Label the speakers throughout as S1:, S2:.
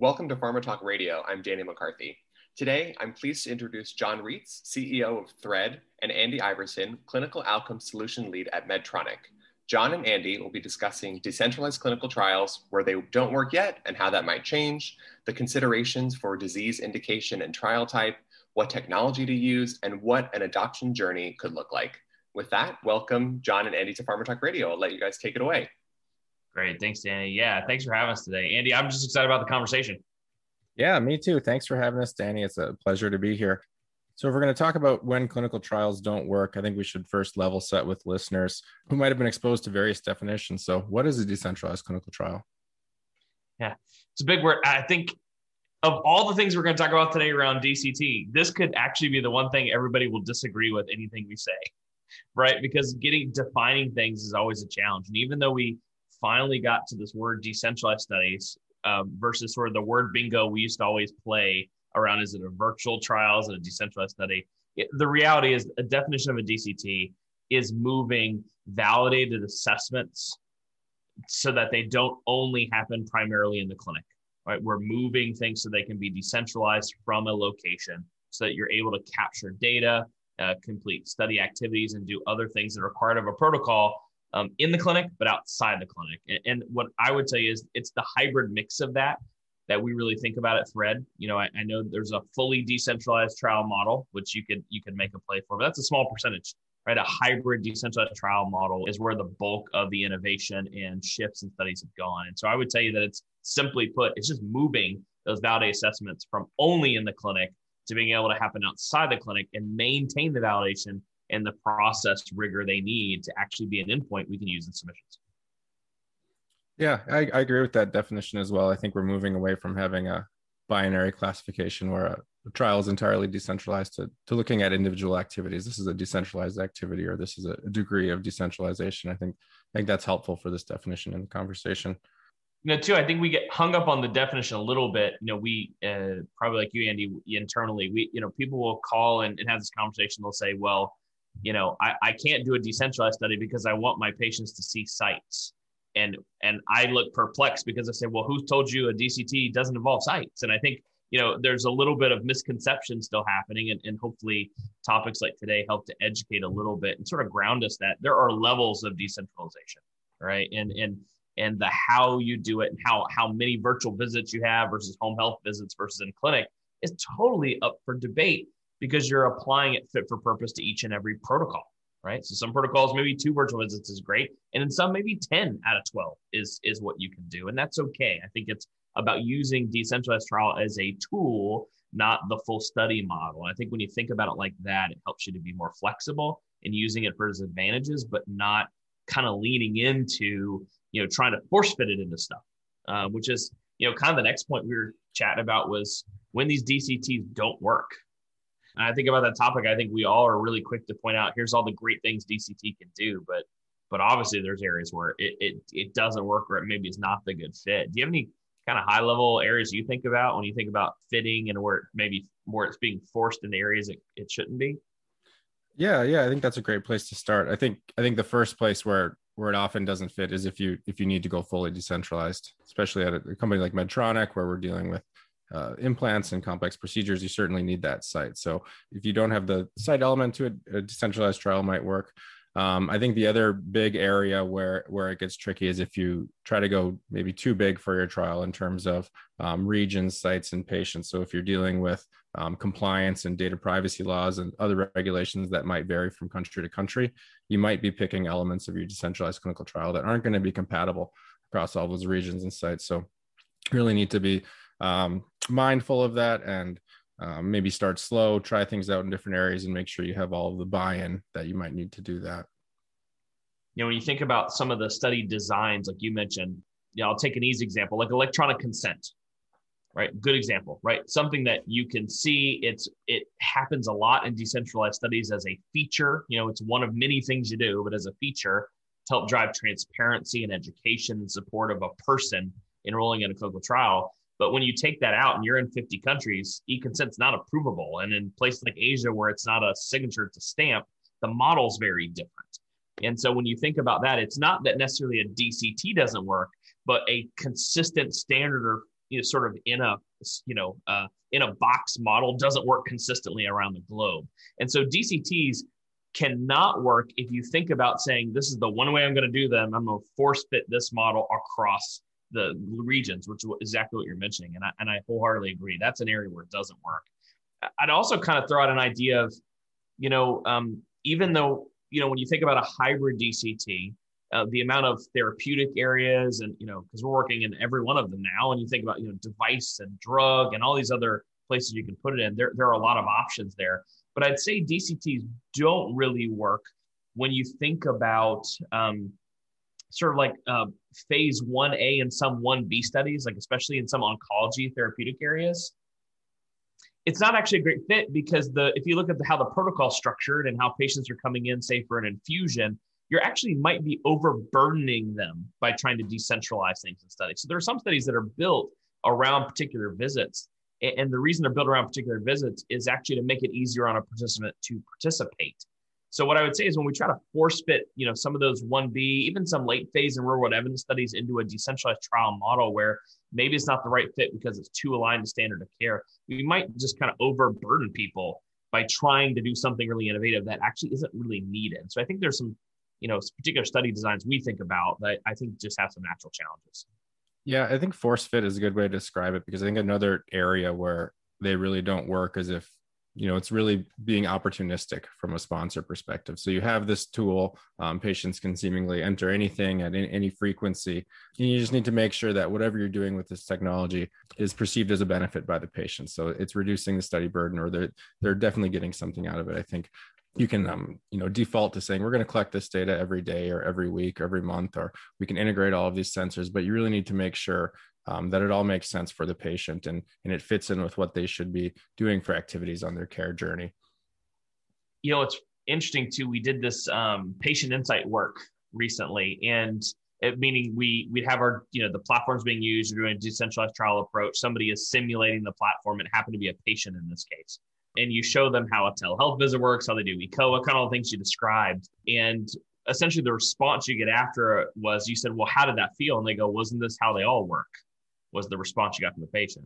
S1: Welcome to Pharma Talk Radio. I'm Danny McCarthy. Today, I'm pleased to introduce John Reites, CEO of Thread, and Andy Iverson, Clinical Outcome Solution Lead at Medtronic. John and Andy will be discussing decentralized clinical trials, where they don't work yet and how that might change, the considerations for disease indication and trial type, what technology to use, and what an adoption journey could look like. With that, welcome John and Andy to Pharma Talk Radio. I'll let you guys take it away.
S2: Great. Thanks, Danny. Yeah, thanks for having us today. Andy, I'm just excited about the conversation.
S3: Yeah, me too. Thanks for having us, Danny. It's a pleasure to be here. So, if we're going to talk about when clinical trials don't work, I think we should first level set with listeners who might have been exposed to various definitions. So, what is a decentralized clinical trial?
S2: Yeah, it's a big word. I think of all the things we're going to talk about today around DCT, this could actually be the one thing everybody will disagree with anything we say, right? Because getting defining things is always a challenge. And even though we finally got to this word decentralized studies um, versus sort of the word bingo we used to always play around is it a virtual trials and a decentralized study? It, the reality is a definition of a DCT is moving validated assessments so that they don't only happen primarily in the clinic, right? We're moving things so they can be decentralized from a location so that you're able to capture data, uh, complete study activities, and do other things that are part of a protocol um, in the clinic, but outside the clinic. And, and, what I would tell you is it's the hybrid mix of that that we really think about at Thread. You know, I, I, know there's a fully decentralized trial model, which you could you could make a play for, but that's a small percentage, right? A hybrid decentralized trial model is where the bulk of the innovation and shifts and studies have gone. And so I would tell you that it's simply put, it's just moving those validate assessments from only in the clinic to being able to happen outside the clinic and maintain the validation and the process rigor they need to actually be an endpoint we can use in submissions.
S3: Yeah, I, I agree with that definition as well. I think we're moving away from having a binary classification where a, trial is entirely decentralized to, to looking at individual activities. This is a decentralized activity or this is a degree of decentralization. I think I think that's helpful for this definition in the conversation
S2: you know, too, I think we get hung up on the definition a little bit. You know, we uh, probably like you, Andy, internally, we, you know, people will call and, and have this conversation. They'll say, well, you know, I, I can't do a decentralized study because I want my patients to see sites. And and I look perplexed because I say, well, who told you a DCT doesn't involve sites? And I think, you know, there's a little bit of misconception still happening. And, and hopefully topics like today help to educate a little bit and sort of ground us that there are levels of decentralization, right? And and and the how you do it and how how many virtual visits you have versus home health visits versus in clinic is totally up for debate because you're applying it fit for purpose to each and every protocol, right? So some protocols, maybe two virtual visits is great. And in some, maybe 10 out of 12 is, is what you can do. And that's okay. I think it's about using decentralized trial as a tool, not the full study model. I think when you think about it like that, it helps you to be more flexible and using it for its advantages, but not kind of leaning into, you know, trying to force fit it into stuff, uh, which is, you know, kind of the next point we were chatting about was when these DCTs don't work, and I think about that topic, I think we all are really quick to point out here's all the great things DCT can do, but but obviously there's areas where it it, it doesn't work or it maybe it's not the good fit. Do you have any kind of high level areas you think about when you think about fitting and where maybe where it's being forced in the areas it, it shouldn't be?
S3: Yeah, yeah, I think that's a great place to start. I think I think the first place where where it often doesn't fit is if you if you need to go fully decentralized, especially at a company like Medtronic where we're dealing with uh, implants and complex procedures, you certainly need that site. So if you don't have the site element to it, a decentralized trial might work. Um, I think the other big area where where it gets tricky is if you try to go maybe too big for your trial in terms of um, regions, sites, and patients. So if you're dealing with um, compliance and data privacy laws and other regulations that might vary from country to country, you might be picking elements of your decentralized clinical trial that aren't going to be compatible across all those regions and sites. So really need to be um, mindful of that and um, maybe start slow, try things out in different areas, and make sure you have all of the buy-in that you might need to do that.
S2: You know, when you think about some of the study designs, like you mentioned, you know, I'll take an easy example, like electronic consent, right? Good example, right? Something that you can see. It's it happens a lot in decentralized studies as a feature. You know, it's one of many things you do, but as a feature to help drive transparency and education and support of a person enrolling in a clinical trial but when you take that out and you're in 50 countries, e-consent's not approvable. And in places like Asia where it's not a signature to stamp, the model's very different. And so when you think about that, it's not that necessarily a DCT doesn't work, but a consistent standard or you know, sort of in a you know uh, in a box model doesn't work consistently around the globe. And so DCTs cannot work if you think about saying this is the one way I'm going to do them. I'm going to force fit this model across the regions, which is exactly what you're mentioning. And I, and I wholeheartedly agree. That's an area where it doesn't work. I'd also kind of throw out an idea of, you know, um, even though, you know, when you think about a hybrid DCT, uh, the amount of therapeutic areas and, you know, because we're working in every one of them now, and you think about, you know, device and drug and all these other places you can put it in, there, there are a lot of options there. But I'd say DCTs don't really work when you think about um, sort of like uh, phase 1A and some 1B studies, like especially in some oncology therapeutic areas. It's not actually a great fit because the if you look at the, how the protocol structured and how patients are coming in, say for an infusion, you're actually might be overburdening them by trying to decentralize things in studies. So there are some studies that are built around particular visits and the reason they're built around particular visits is actually to make it easier on a participant to participate. So what I would say is when we try to force fit, you know, some of those 1B, even some late phase and real world evidence studies into a decentralized trial model where maybe it's not the right fit because it's too aligned to standard of care, we might just kind of overburden people by trying to do something really innovative that actually isn't really needed. So I think there's some, you know, particular study designs we think about that I think just have some natural challenges.
S3: Yeah, I think force fit is a good way to describe it because I think another area where they really don't work is if you know it's really being opportunistic from a sponsor perspective. So you have this tool um, patients can seemingly enter anything at any, any frequency and you just need to make sure that whatever you're doing with this technology is perceived as a benefit by the patient. So it's reducing the study burden or they're they're definitely getting something out of it i think. You can um, you know default to saying we're going to collect this data every day or every week or every month or we can integrate all of these sensors but you really need to make sure um, that it all makes sense for the patient and and it fits in with what they should be doing for activities on their care journey
S2: you know it's interesting too we did this um, patient insight work recently and it, meaning we we have our you know the platforms being used we're doing a decentralized trial approach somebody is simulating the platform it happened to be a patient in this case and you show them how a telehealth visit works, how they do ECOA, kind of all the things you described. And essentially the response you get after was you said, Well, how did that feel? And they go, Wasn't this how they all work? Was the response you got from the patient.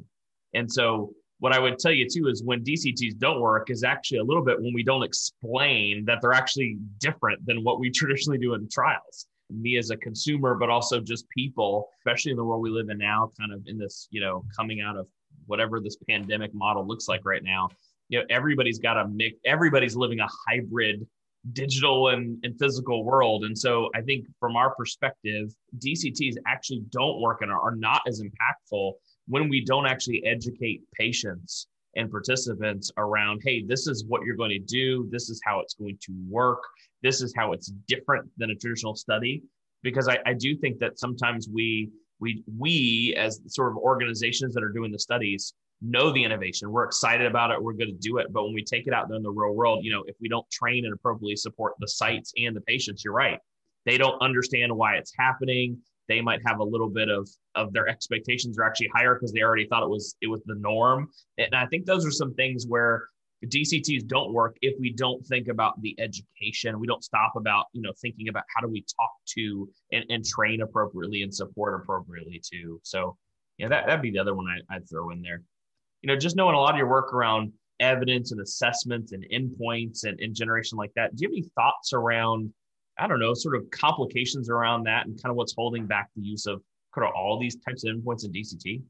S2: And so what I would tell you too is when DCTs don't work is actually a little bit when we don't explain that they're actually different than what we traditionally do in trials. Me as a consumer, but also just people, especially in the world we live in now, kind of in this, you know, coming out of whatever this pandemic model looks like right now you know everybody's got a mix everybody's living a hybrid digital and, and physical world. And so i think from our perspective dcts actually don't work and are not as impactful when we don't actually educate patients and participants around hey this is what you're going to do. This is how it's going to work. This is how it's different than a traditional study. Because i, I do think that sometimes we we we as sort of organizations that are doing the studies know the innovation. We're excited about it. We're going to do it. But when we take it out there in the real world, you know, if we don't train and appropriately support the sites and the patients, you're right. They don't understand why it's happening. They might have a little bit of of their expectations are actually higher because they already thought it was it was the norm. And I think those are some things where DCTs don't work if we don't think about the education. We don't stop about, you know, thinking about how do we talk to and, and train appropriately and support appropriately too. So yeah, that, that'd be the other one I, I'd throw in there you know, just knowing a lot of your work around evidence and assessments and endpoints and, and generation like that, do you have any thoughts around, I don't know, sort of complications around that and kind of what's holding back the use of kind of all these types of endpoints in DCT?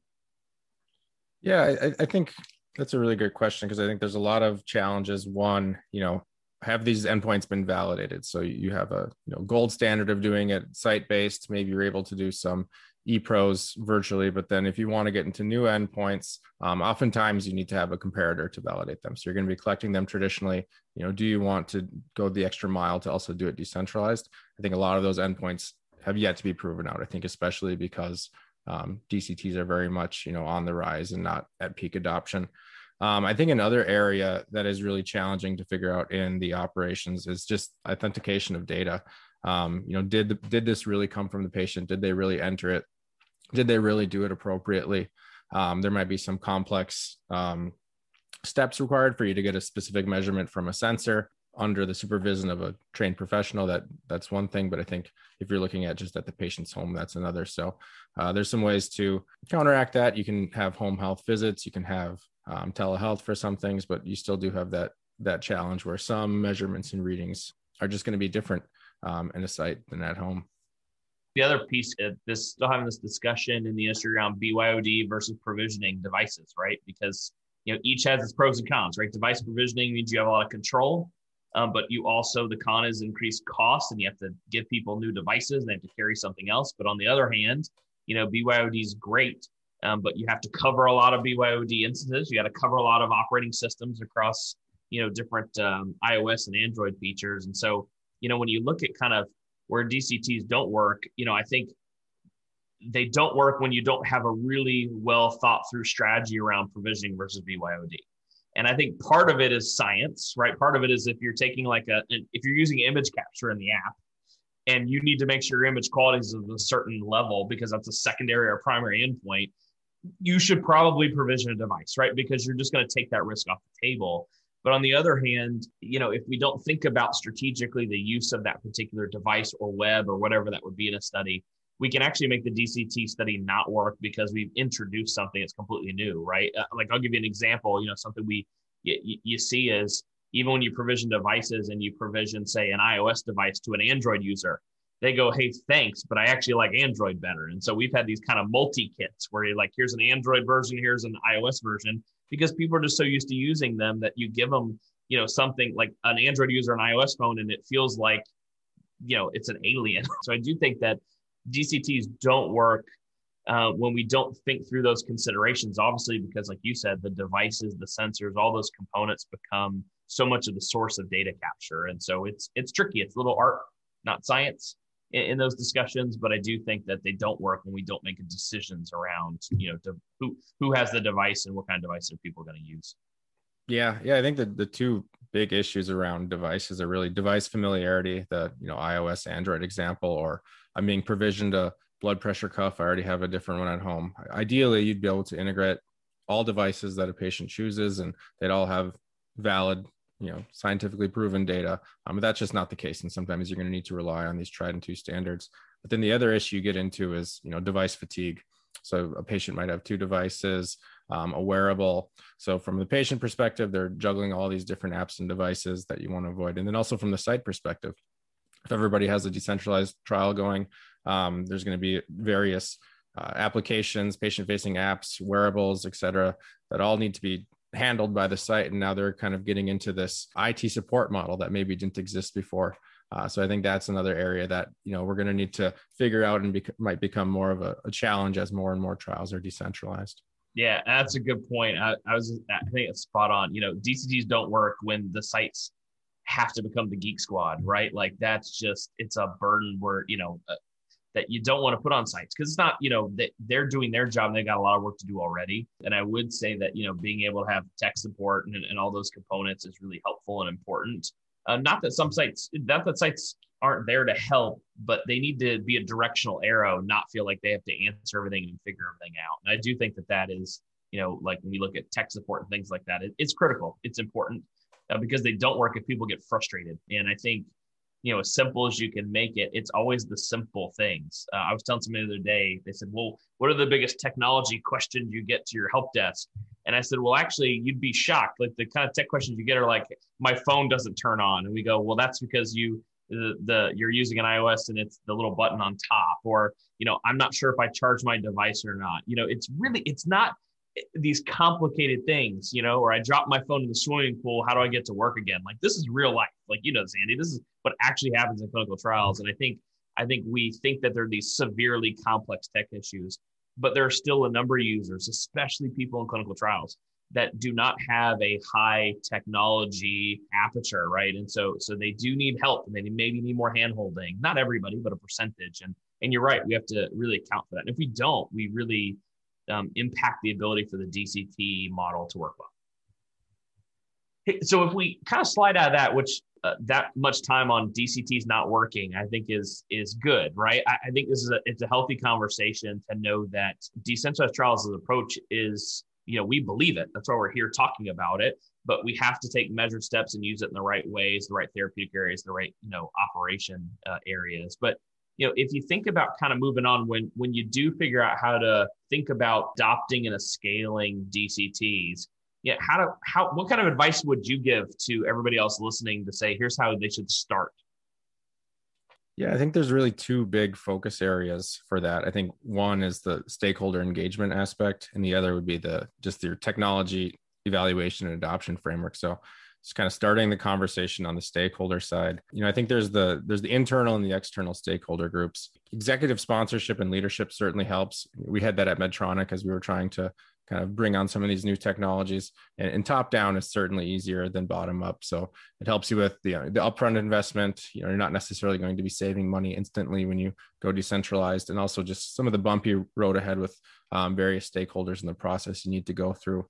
S3: Yeah, I, I think that's a really good question because I think there's a lot of challenges. One, you know, have these endpoints been validated? So you have a you know gold standard of doing it site based. Maybe you're able to do some ePros virtually, but then if you want to get into new endpoints, um, oftentimes you need to have a comparator to validate them. So you're going to be collecting them traditionally. You know, do you want to go the extra mile to also do it decentralized? I think a lot of those endpoints have yet to be proven out. I think especially because um, DCTs are very much you know on the rise and not at peak adoption. Um, I think another area that is really challenging to figure out in the operations is just authentication of data. Um, you know, did did this really come from the patient? Did they really enter it? did they really do it appropriately? Um, there might be some complex um, steps required for you to get a specific measurement from a sensor. under the supervision of a trained professional that that's one thing but i think if you're looking at just at the patient's home that's another so uh, there's some ways to counteract that you can have home health visits you can have um, telehealth for some things but you still do have that that challenge where some measurements and readings are just going to be different um, in a site than at home
S2: the other piece of this still having this discussion in the industry around BYOD versus provisioning devices, right? Because you know each has its pros and cons, right? Device provisioning means you have a lot of control, um, but you also the con is increased cost, and you have to give people new devices, and they have to carry something else. But on the other hand, you know BYOD is great, um, but you have to cover a lot of BYOD instances. You got to cover a lot of operating systems across you know different um, iOS and Android features, and so you know when you look at kind of where DCTs don't work, you know, I think they don't work when you don't have a really well thought through strategy around provisioning versus BYOD. And I think part of it is science, right? Part of it is if you're taking like a, if you're using image capture in the app and you need to make sure your image quality is of a certain level because that's a secondary or primary endpoint, you should probably provision a device, right? Because you're just going to take that risk off the table. But on the other hand, you know, if we don't think about strategically the use of that particular device or web or whatever that would be in a study, we can actually make the DCT study not work because we've introduced something that's completely new, right? Uh, like I'll give you an example. You know, something we you, you see is even when you provision devices and you provision, say, an iOS device to an Android user, they go, "Hey, thanks, but I actually like Android better." And so we've had these kind of multi kits where you're like, "Here's an Android version, here's an iOS version," because people are just so used to using them that you give them, you know, something like an Android user, an iOS phone, and it feels like, you know, it's an alien. so I do think that DCTs don't work uh, when we don't think through those considerations. Obviously, because like you said, the devices, the sensors, all those components become so much of the source of data capture, and so it's it's tricky. It's a little art, not science in, in, those discussions, but I do think that they don't work when we don't make decisions around, you know, to, who who has the device and what kind of device are people going to use.
S3: Yeah, yeah, I think that the two big issues around devices are really device familiarity, the you know iOS Android example, or I'm being provisioned a blood pressure cuff. I already have a different one at home. Ideally, you'd be able to integrate all devices that a patient chooses, and they'd all have valid you know scientifically proven data. Um, but that's just not the case. And sometimes you're going to need to rely on these tried and true standards. But then the other issue you get into is you know device fatigue. So a patient might have two devices um, a wearable. So from the patient perspective they're juggling all these different apps and devices that you want to avoid. And then also from the site perspective if everybody has a decentralized trial going um, there's going to be various uh, applications patient facing apps wearables et cetera that all need to be handled by the site and now they're kind of getting into this IT support model that maybe didn't exist before. Uh, so I think that's another area that you know we're going to need to figure out and be- might become more of a, a, challenge as more and more trials are decentralized.
S2: Yeah, that's a good point. I, I was I think it's spot on. You know, DCTs don't work when the sites have to become the geek squad, right? Like that's just it's a burden where you know uh, that you don't want to put on sites because it's not, you know, that they're doing their job and they got a lot of work to do already. And I would say that, you know, being able to have tech support and, and all those components is really helpful and important. Uh, not that some sites, not that sites aren't there to help, but they need to be a directional arrow, not feel like they have to answer everything and figure everything out. And I do think that that is, you know, like when we look at tech support and things like that, it, it's critical. It's important uh, because they don't work if people get frustrated. And I think you know, as simple as you can make it, it's always the simple things. Uh, I was telling somebody the other day, they said, Well, what are the biggest technology questions you get to your help desk? And I said, Well, actually, you'd be shocked. Like the kind of tech questions you get are like, My phone doesn't turn on. And we go, Well, that's because you, the, the you're using an iOS and it's the little button on top, or, you know, I'm not sure if I charge my device or not. You know, it's really, it's not these complicated things, you know, or I drop my phone in the swimming pool. How do I get to work again? Like this is real life. Like, you know, Sandy, this is what actually happens in clinical trials. And I think, I think we think that there are these severely complex tech issues, but there are still a number of users, especially people in clinical trials that do not have a high technology aperture, right? And so, so they do need help and they maybe need more handholding. Not everybody, but a percentage. And, and you're right. We have to really account for that. And if we don't, we really, um, impact the ability for the DCT model to work well. So if we kind of slide out of that, which uh, that much time on DCTs not working, I think is is good, right? I, I, think this is a it's a healthy conversation to know that decentralized trials' approach is you know, we believe it. That's why we're here talking about it. But we have to take measured steps and use it in the right ways, the right therapeutic areas, the right, you know, operation uh, areas. But you know, if you think about kind of moving on, when when you do figure out how to think about adopting and scaling DCTs, yeah, how to how what kind of advice would you give to everybody else listening to say here's how they should start?
S3: Yeah, I think there's really two big focus areas for that. I think one is the stakeholder engagement aspect, and the other would be the just your technology evaluation and adoption framework. So it's kind of starting the conversation on the stakeholder side. You know, I think there's the there's the internal and the external stakeholder groups. Executive sponsorship and leadership certainly helps. We had that at Medtronic as we were trying to kind of bring on some of these new technologies. And, and, top down is certainly easier than bottom up. So it helps you with the, the upfront investment. You know, you're not necessarily going to be saving money instantly when you go decentralized, and also just some of the bumpy road ahead with um, various stakeholders in the process you need to go through.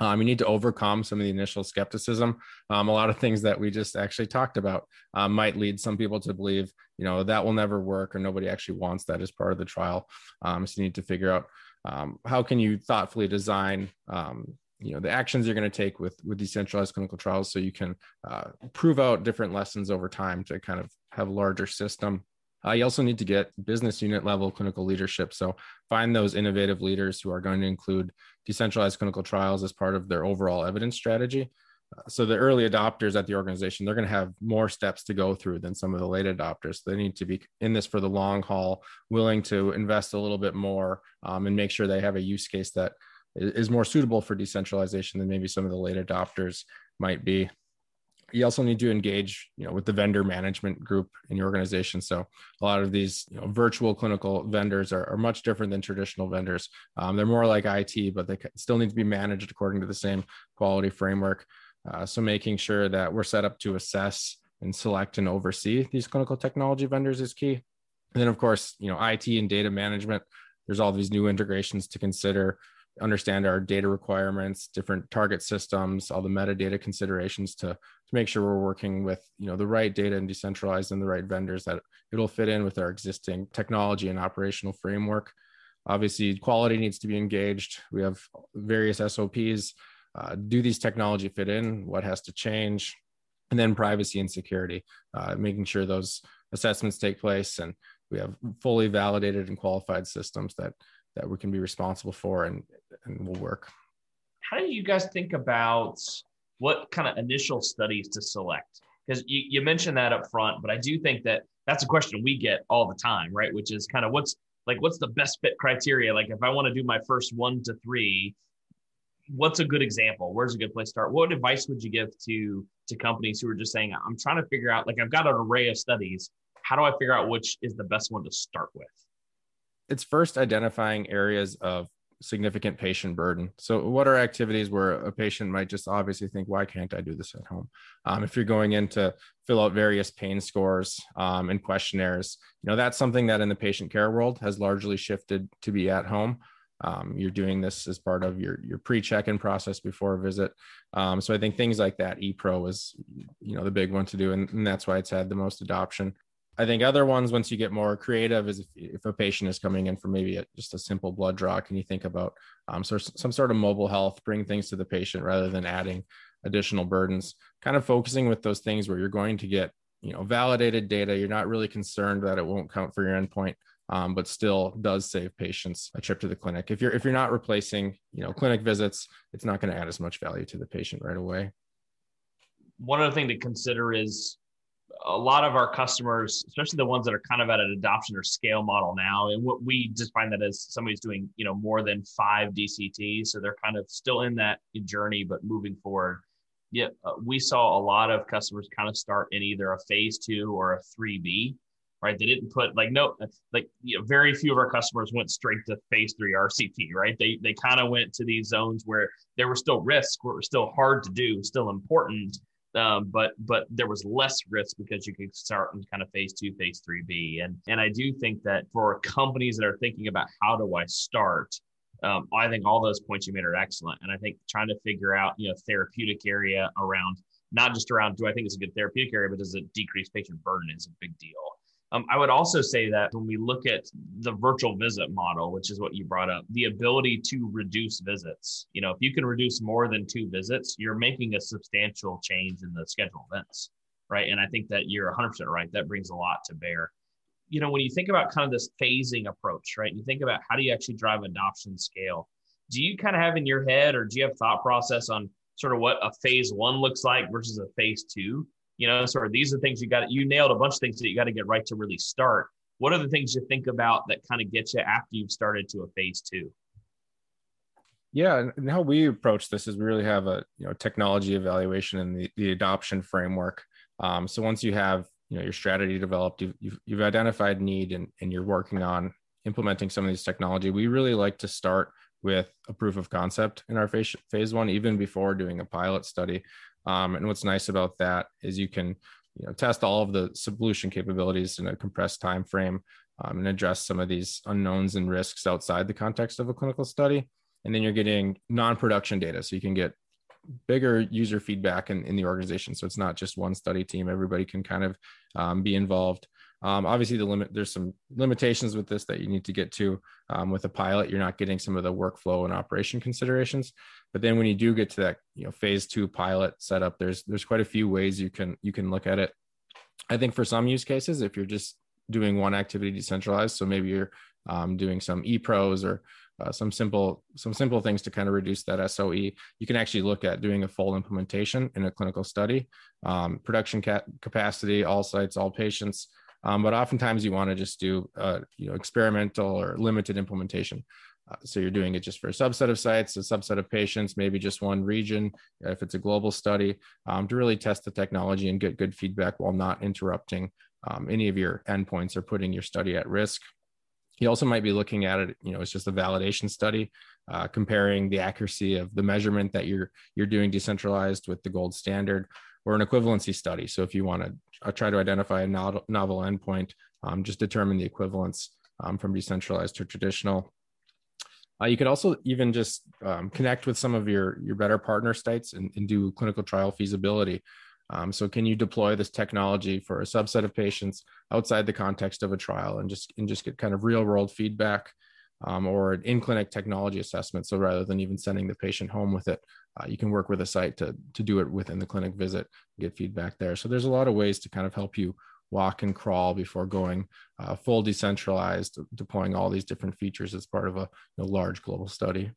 S3: Um, you need to overcome some of the initial skepticism. Um, a lot of things that we just actually talked about um, might lead some people to believe, you know, that will never work or nobody actually wants that as part of the trial. Um, so you need to figure out um, how can you thoughtfully design um, you know the actions you're going to take with with decentralized clinical trials so you can uh, prove out different lessons over time to kind of have a larger system? Uh, you also need to get business unit level clinical leadership. So find those innovative leaders who are going to include decentralized clinical trials as part of their overall evidence strategy so the early adopters at the organization they're going to have more steps to go through than some of the late adopters. They need to be in this for the long haul willing to invest a little bit more um, and make sure they have a use case that is more suitable for decentralization than maybe some of the late adopters might be. You also need to engage you know with the vendor management group in your organization. So a lot of these you know, virtual clinical vendors are, are, much different than traditional vendors. Um, they're more like it but they still need to be managed according to the same quality framework uh, so making sure that we're set up to assess and select and oversee these clinical technology vendors is key. And then of course, you know, IT and data management, there's all these new integrations to consider, understand our data requirements, different target systems, all the metadata considerations to, to make sure we're working with, you know, the right data and decentralized and the right vendors that it'll fit in with our existing technology and operational framework. Obviously, quality needs to be engaged. We have various SOPs uh, do these technology fit in? What has to change? And then privacy and security uh, making sure those assessments take place and we have fully validated and qualified systems that that we can be responsible for and and will work.
S2: How do you guys think about what kind of initial studies to select? Because you, you mentioned that up front but i do think that that's a question we get all the time right? Which is kind of what's like what's the best fit criteria? Like if i want to do my first one to three what's a good example? Where's a good place to start? What advice would you give to to companies who are just saying, I'm trying to figure out, like I've got an array of studies. How do I figure out which is the best one to start with?
S3: It's first identifying areas of significant patient burden. So, what are activities where a patient might just obviously think, why can't I do this at home? Um, if you're going in to fill out various pain scores um, and questionnaires, you know, that's something that in the patient care world has largely shifted to be at home. Um, you're doing this as part of your your pre-check-in process before a visit. Um, so I think things like that, ePro is you know the big one to do, and, and, that's why it's had the most adoption. I think other ones, once you get more creative, is if, if a patient is coming in for maybe a, just a simple blood draw, can you think about um, so some sort of mobile health, bring things to the patient rather than adding additional burdens. Kind of focusing with those things where you're going to get you know validated data. You're not really concerned that it won't count for your endpoint um, but still does save patients a trip to the clinic. If you're if you're not replacing, you know, clinic visits, it's not going to add as much value to the patient right away.
S2: One other thing to consider is a lot of our customers, especially the ones that are kind of at an adoption or scale model now, and what we just find that as somebody's doing, you know, more than five DCTs, so they're kind of still in that journey, but moving forward. Yeah, uh, we saw a lot of customers kind of start in either a phase two or a 3B right? They didn't put like no like you know, very few of our customers went straight to phase three RCT, right? They they kind of went to these zones where there were still risks, where it was still hard to do, still important, um, but but there was less risk because you could start in kind of phase two, phase three B, and and I do think that for companies that are thinking about how do I start. Um, I think all those points you made are excellent, and I think trying to figure out, you know, therapeutic area around not just around do I think it's a good therapeutic area, but does it decrease patient burden is a big deal Um, I would also say that when we look at the virtual visit model, which is what you brought up, the ability to reduce visits. You know, if you can reduce more than two visits, you're making a substantial change in the schedule events, right? And I think that you're 100% right. That brings a lot to bear. You know, when you think about kind of this phasing approach, right? You think about how do you actually drive adoption scale? Do you kind of have in your head, or do you have thought process on sort of what a phase one looks like versus a phase two? You know sort of these are things you got you nailed a bunch of things that you got to get right to really start. What are the things you think about that kind of get you after you've started to a phase two?
S3: Yeah and how we approach this is we really have a you know technology evaluation and the, the adoption framework. Um, so once you have you know your strategy developed you've, you've, you've identified need and, and you're working on implementing some of these technology we really like to start with a proof of concept in our phase, phase one even before doing a pilot study um, and what's nice about that is you can you know, test all of the solution capabilities in a compressed time frame um, and address some of these unknowns and risks outside the context of a clinical study. And then you're getting non-production data, so you can get bigger user feedback in, in the organization. So it's not just one study team; everybody can kind of um, be involved. Um, obviously, the limit there's some limitations with this that you need to get to. Um, with a pilot, you're not getting some of the workflow and operation considerations. But then when you do get to that, you know, phase two pilot setup, there's there's quite a few ways you can you can look at it. I think for some use cases, if you're just doing one activity decentralized, so maybe you're um, doing some e-pros or uh, some simple some simple things to kind of reduce that SOE. You can actually look at doing a full implementation in a clinical study, um, production ca- capacity, all sites, all patients, um, but oftentimes you want to just do uh, you know experimental or limited implementation. Uh, so you're doing it just for a subset of sites, a subset of patients, maybe just one region, if it's a global study, um, to really test the technology and get good feedback while not interrupting um, any of your endpoints or putting your study at risk. You also might be looking at it, you know, it's just a validation study, uh, comparing the accuracy of the measurement that you're you're doing decentralized with the gold standard, or an equivalency study. So if you want to uh, try to identify a novel, novel endpoint, um, just determine the equivalence um, from decentralized to traditional. Uh, you could also even just um, connect with some of your, your better partner sites and, and do clinical trial feasibility. Um, so can you deploy this technology for a subset of patients outside the context of a trial and just and just get kind of real world feedback um, or an in-clinic technology assessment. So rather than even sending the patient home with it, uh, you can work with a site to, to do it within the clinic visit, get feedback there. So there's a lot of ways to kind of help you walk and crawl before going uh, full decentralized, deploying all these different features as part of a you know, large global study.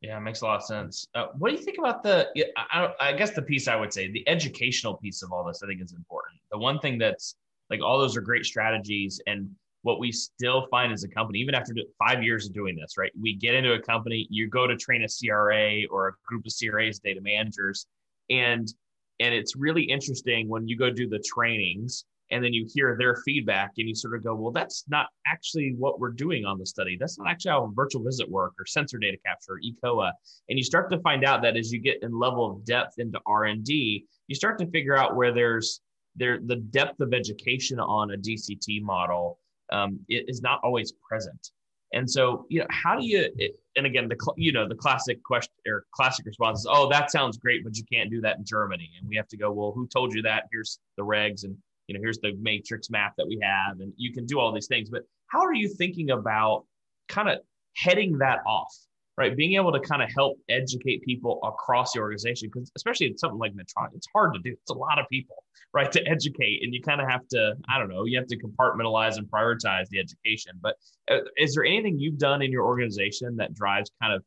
S2: Yeah, it makes a lot of sense. Uh, what do you think about the? I, I, guess the piece I would say the educational piece of all this, I think, is important. The one thing that's like all those are great strategies, and what we still find as a company, even after five years of doing this, right? We get into a company, you go to train a CRA or a group of CRAs, data managers, and and it's really interesting when you go do the trainings and then you hear their feedback and you sort of go, well, that's not actually what we're doing on the study. That's not actually how virtual visit work or sensor data capture, or ECOA. And you start to find out that as you get in level of depth into R&D, you start to figure out where there's there the depth of education on a DCT model um, is not always present. And so, you know, how do you? And again, the you know the classic question or classic response is, "Oh, that sounds great, but you can't do that in Germany." And we have to go, "Well, who told you that? Here's the regs, and you know, here's the matrix map that we have, and you can do all these things." But how are you thinking about kind of heading that off? Right? Being able to kind of help educate people across the organization, because especially in something like Medtronic, it's hard to do. It's a lot of people, right, to educate, and you kind of have to, I don't know, you have to compartmentalize and prioritize the education. But uh, is there anything you've done in your organization that drives kind of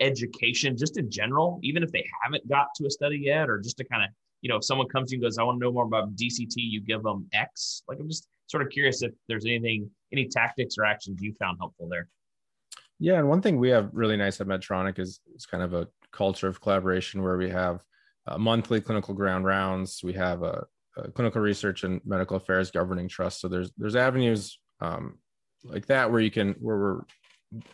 S2: education, just in general, even if they haven't got to a study yet, or just to kind of, you know, if someone comes to you and goes, I want to know more about DCT, you give them X. Like, I'm just sort of curious if there's anything, any tactics or actions you found helpful there.
S3: Yeah, and one thing we have really nice at Medtronic is it's kind of a culture of collaboration where we have uh, monthly clinical grand rounds. We have a, a, clinical research and medical affairs governing trust. So there's there's avenues um, like that where you can where we're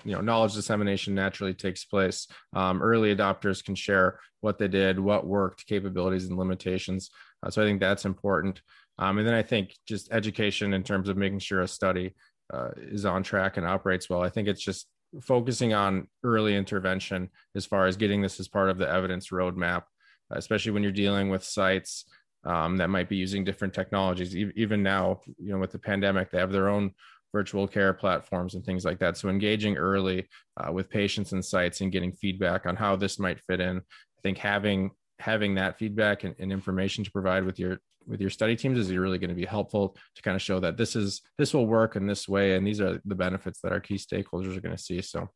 S3: you know knowledge dissemination naturally takes place. Um, early adopters can share what they did, what worked, capabilities and limitations. Uh, so I think that's important. Um, and then I think just education in terms of making sure a study uh, is on track and operates well. I think it's just focusing on early intervention as far as getting this as part of the evidence roadmap, especially when you're dealing with sites um, that might be using different technologies. Even now, you know, with the pandemic, they have their own virtual care platforms and things like that. So engaging early uh, with patients and sites and getting feedback on how this might fit in. I think having having that feedback and, and information to provide with your with your study teams is really going to be helpful to kind of show that this is this will work in this way and these are the benefits that our key stakeholders are going to see. So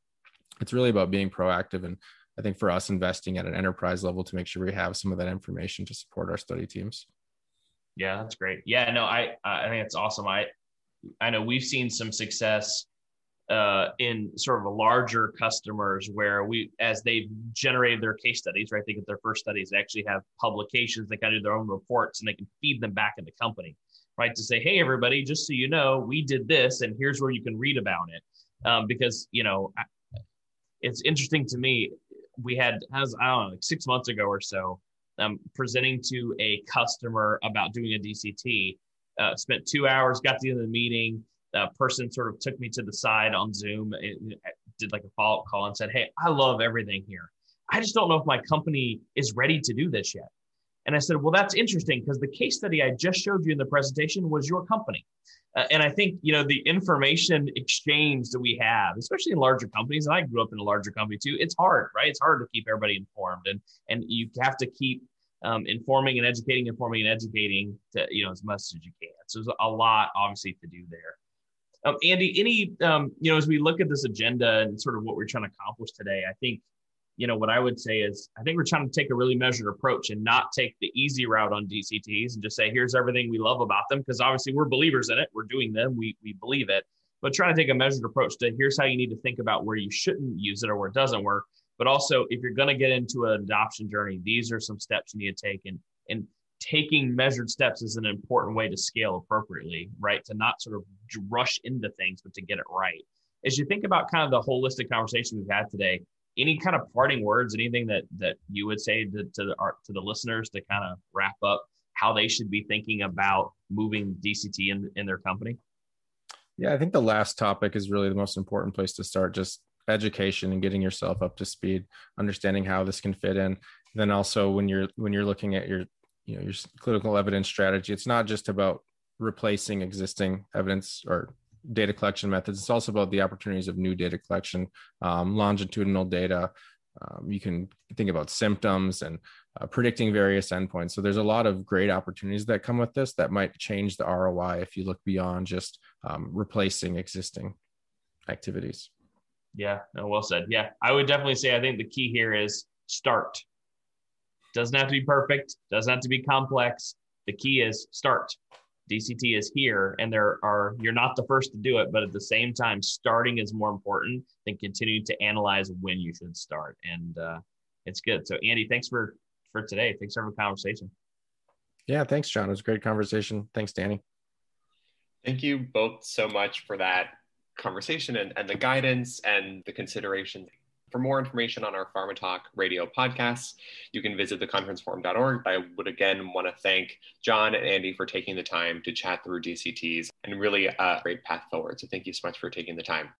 S3: it's really about being proactive and i think for us investing at an enterprise level to make sure we have some of that information to support our study teams.
S2: Yeah that's great. Yeah no i i think it's awesome. I i know we've seen some success uh, in sort of larger customers where we, as they've generated their case studies, right? They get their first studies, they actually have publications, they kind of do their own reports and they can feed them back in the company, right? To say, hey, everybody, just so you know, we did this and here's where you can read about it. Um, because, you know, it's interesting to me. We had, as I don't know, like six months ago or so, um, presenting to a customer about doing a DCT. Uh, spent two hours, got to the end of the meeting a person sort of took me to the side on Zoom, and did like a follow up call and said, Hey, I love everything here. I just don't know if my company is ready to do this yet. And I said, Well, that's interesting because the case study I just showed you in the presentation was your company. Uh, and I think, you know, the information exchange that we have, especially in larger companies, and I grew up in a larger company too, it's hard, right? It's hard to keep everybody informed and, and you have to keep um, informing and educating, informing and educating to, you know, as much as you can. So there's a lot obviously to do there. Um, Andy, any, um, you know, as we look at this agenda and sort of what we're trying to accomplish today, I think, you know, what I would say is I think we're trying to take a really measured approach and not take the easy route on DCTs and just say, here's everything we love about them. Cause obviously we're believers in it. We're doing them. We, we believe it, but trying to take a measured approach to here's how you need to think about where you shouldn't use it or where it doesn't work. But also if you're going to get into an adoption journey, these are some steps you need to take and, and taking measured steps is an important way to scale appropriately, right? To not sort of rush into things, but to get it right. As you think about kind of the holistic conversation we've had today, any kind of parting words, anything that that you would say to, to the to the listeners to kind of wrap up how they should be thinking about moving DCT in, in their company?
S3: Yeah, I think the last topic is really the most important place to start. Just education and getting yourself up to speed, understanding how this can fit in. Then also when you're when you're looking at your you know your clinical evidence strategy. It's not just about replacing existing evidence or data collection methods. It's also about the opportunities of new data collection um, longitudinal data. Um, you can think about symptoms and uh, predicting various endpoints. So there's a lot of great opportunities that come with this that might change the roi if you look beyond just um, replacing existing activities.
S2: Yeah no, well said. Yeah i would definitely say i think the key here is start doesn't have to be perfect, doesn't have to be complex. The key is start. DCT is here, and there are you're not the first to do it, but at the same time, starting is more important than continuing to analyze when you should start. And uh, it's good. So, Andy, thanks for for today. Thanks for the conversation.
S3: Yeah, thanks, John. It was a great conversation. Thanks, Danny.
S1: Thank you both so much for that conversation and, and the guidance and the consideration. For more information on our Pharma Talk radio podcasts, you can visit theconferenceforum.org. I would again want to thank John and Andy for taking the time to chat through DCTs and really a great path forward. So thank you so much for taking the time.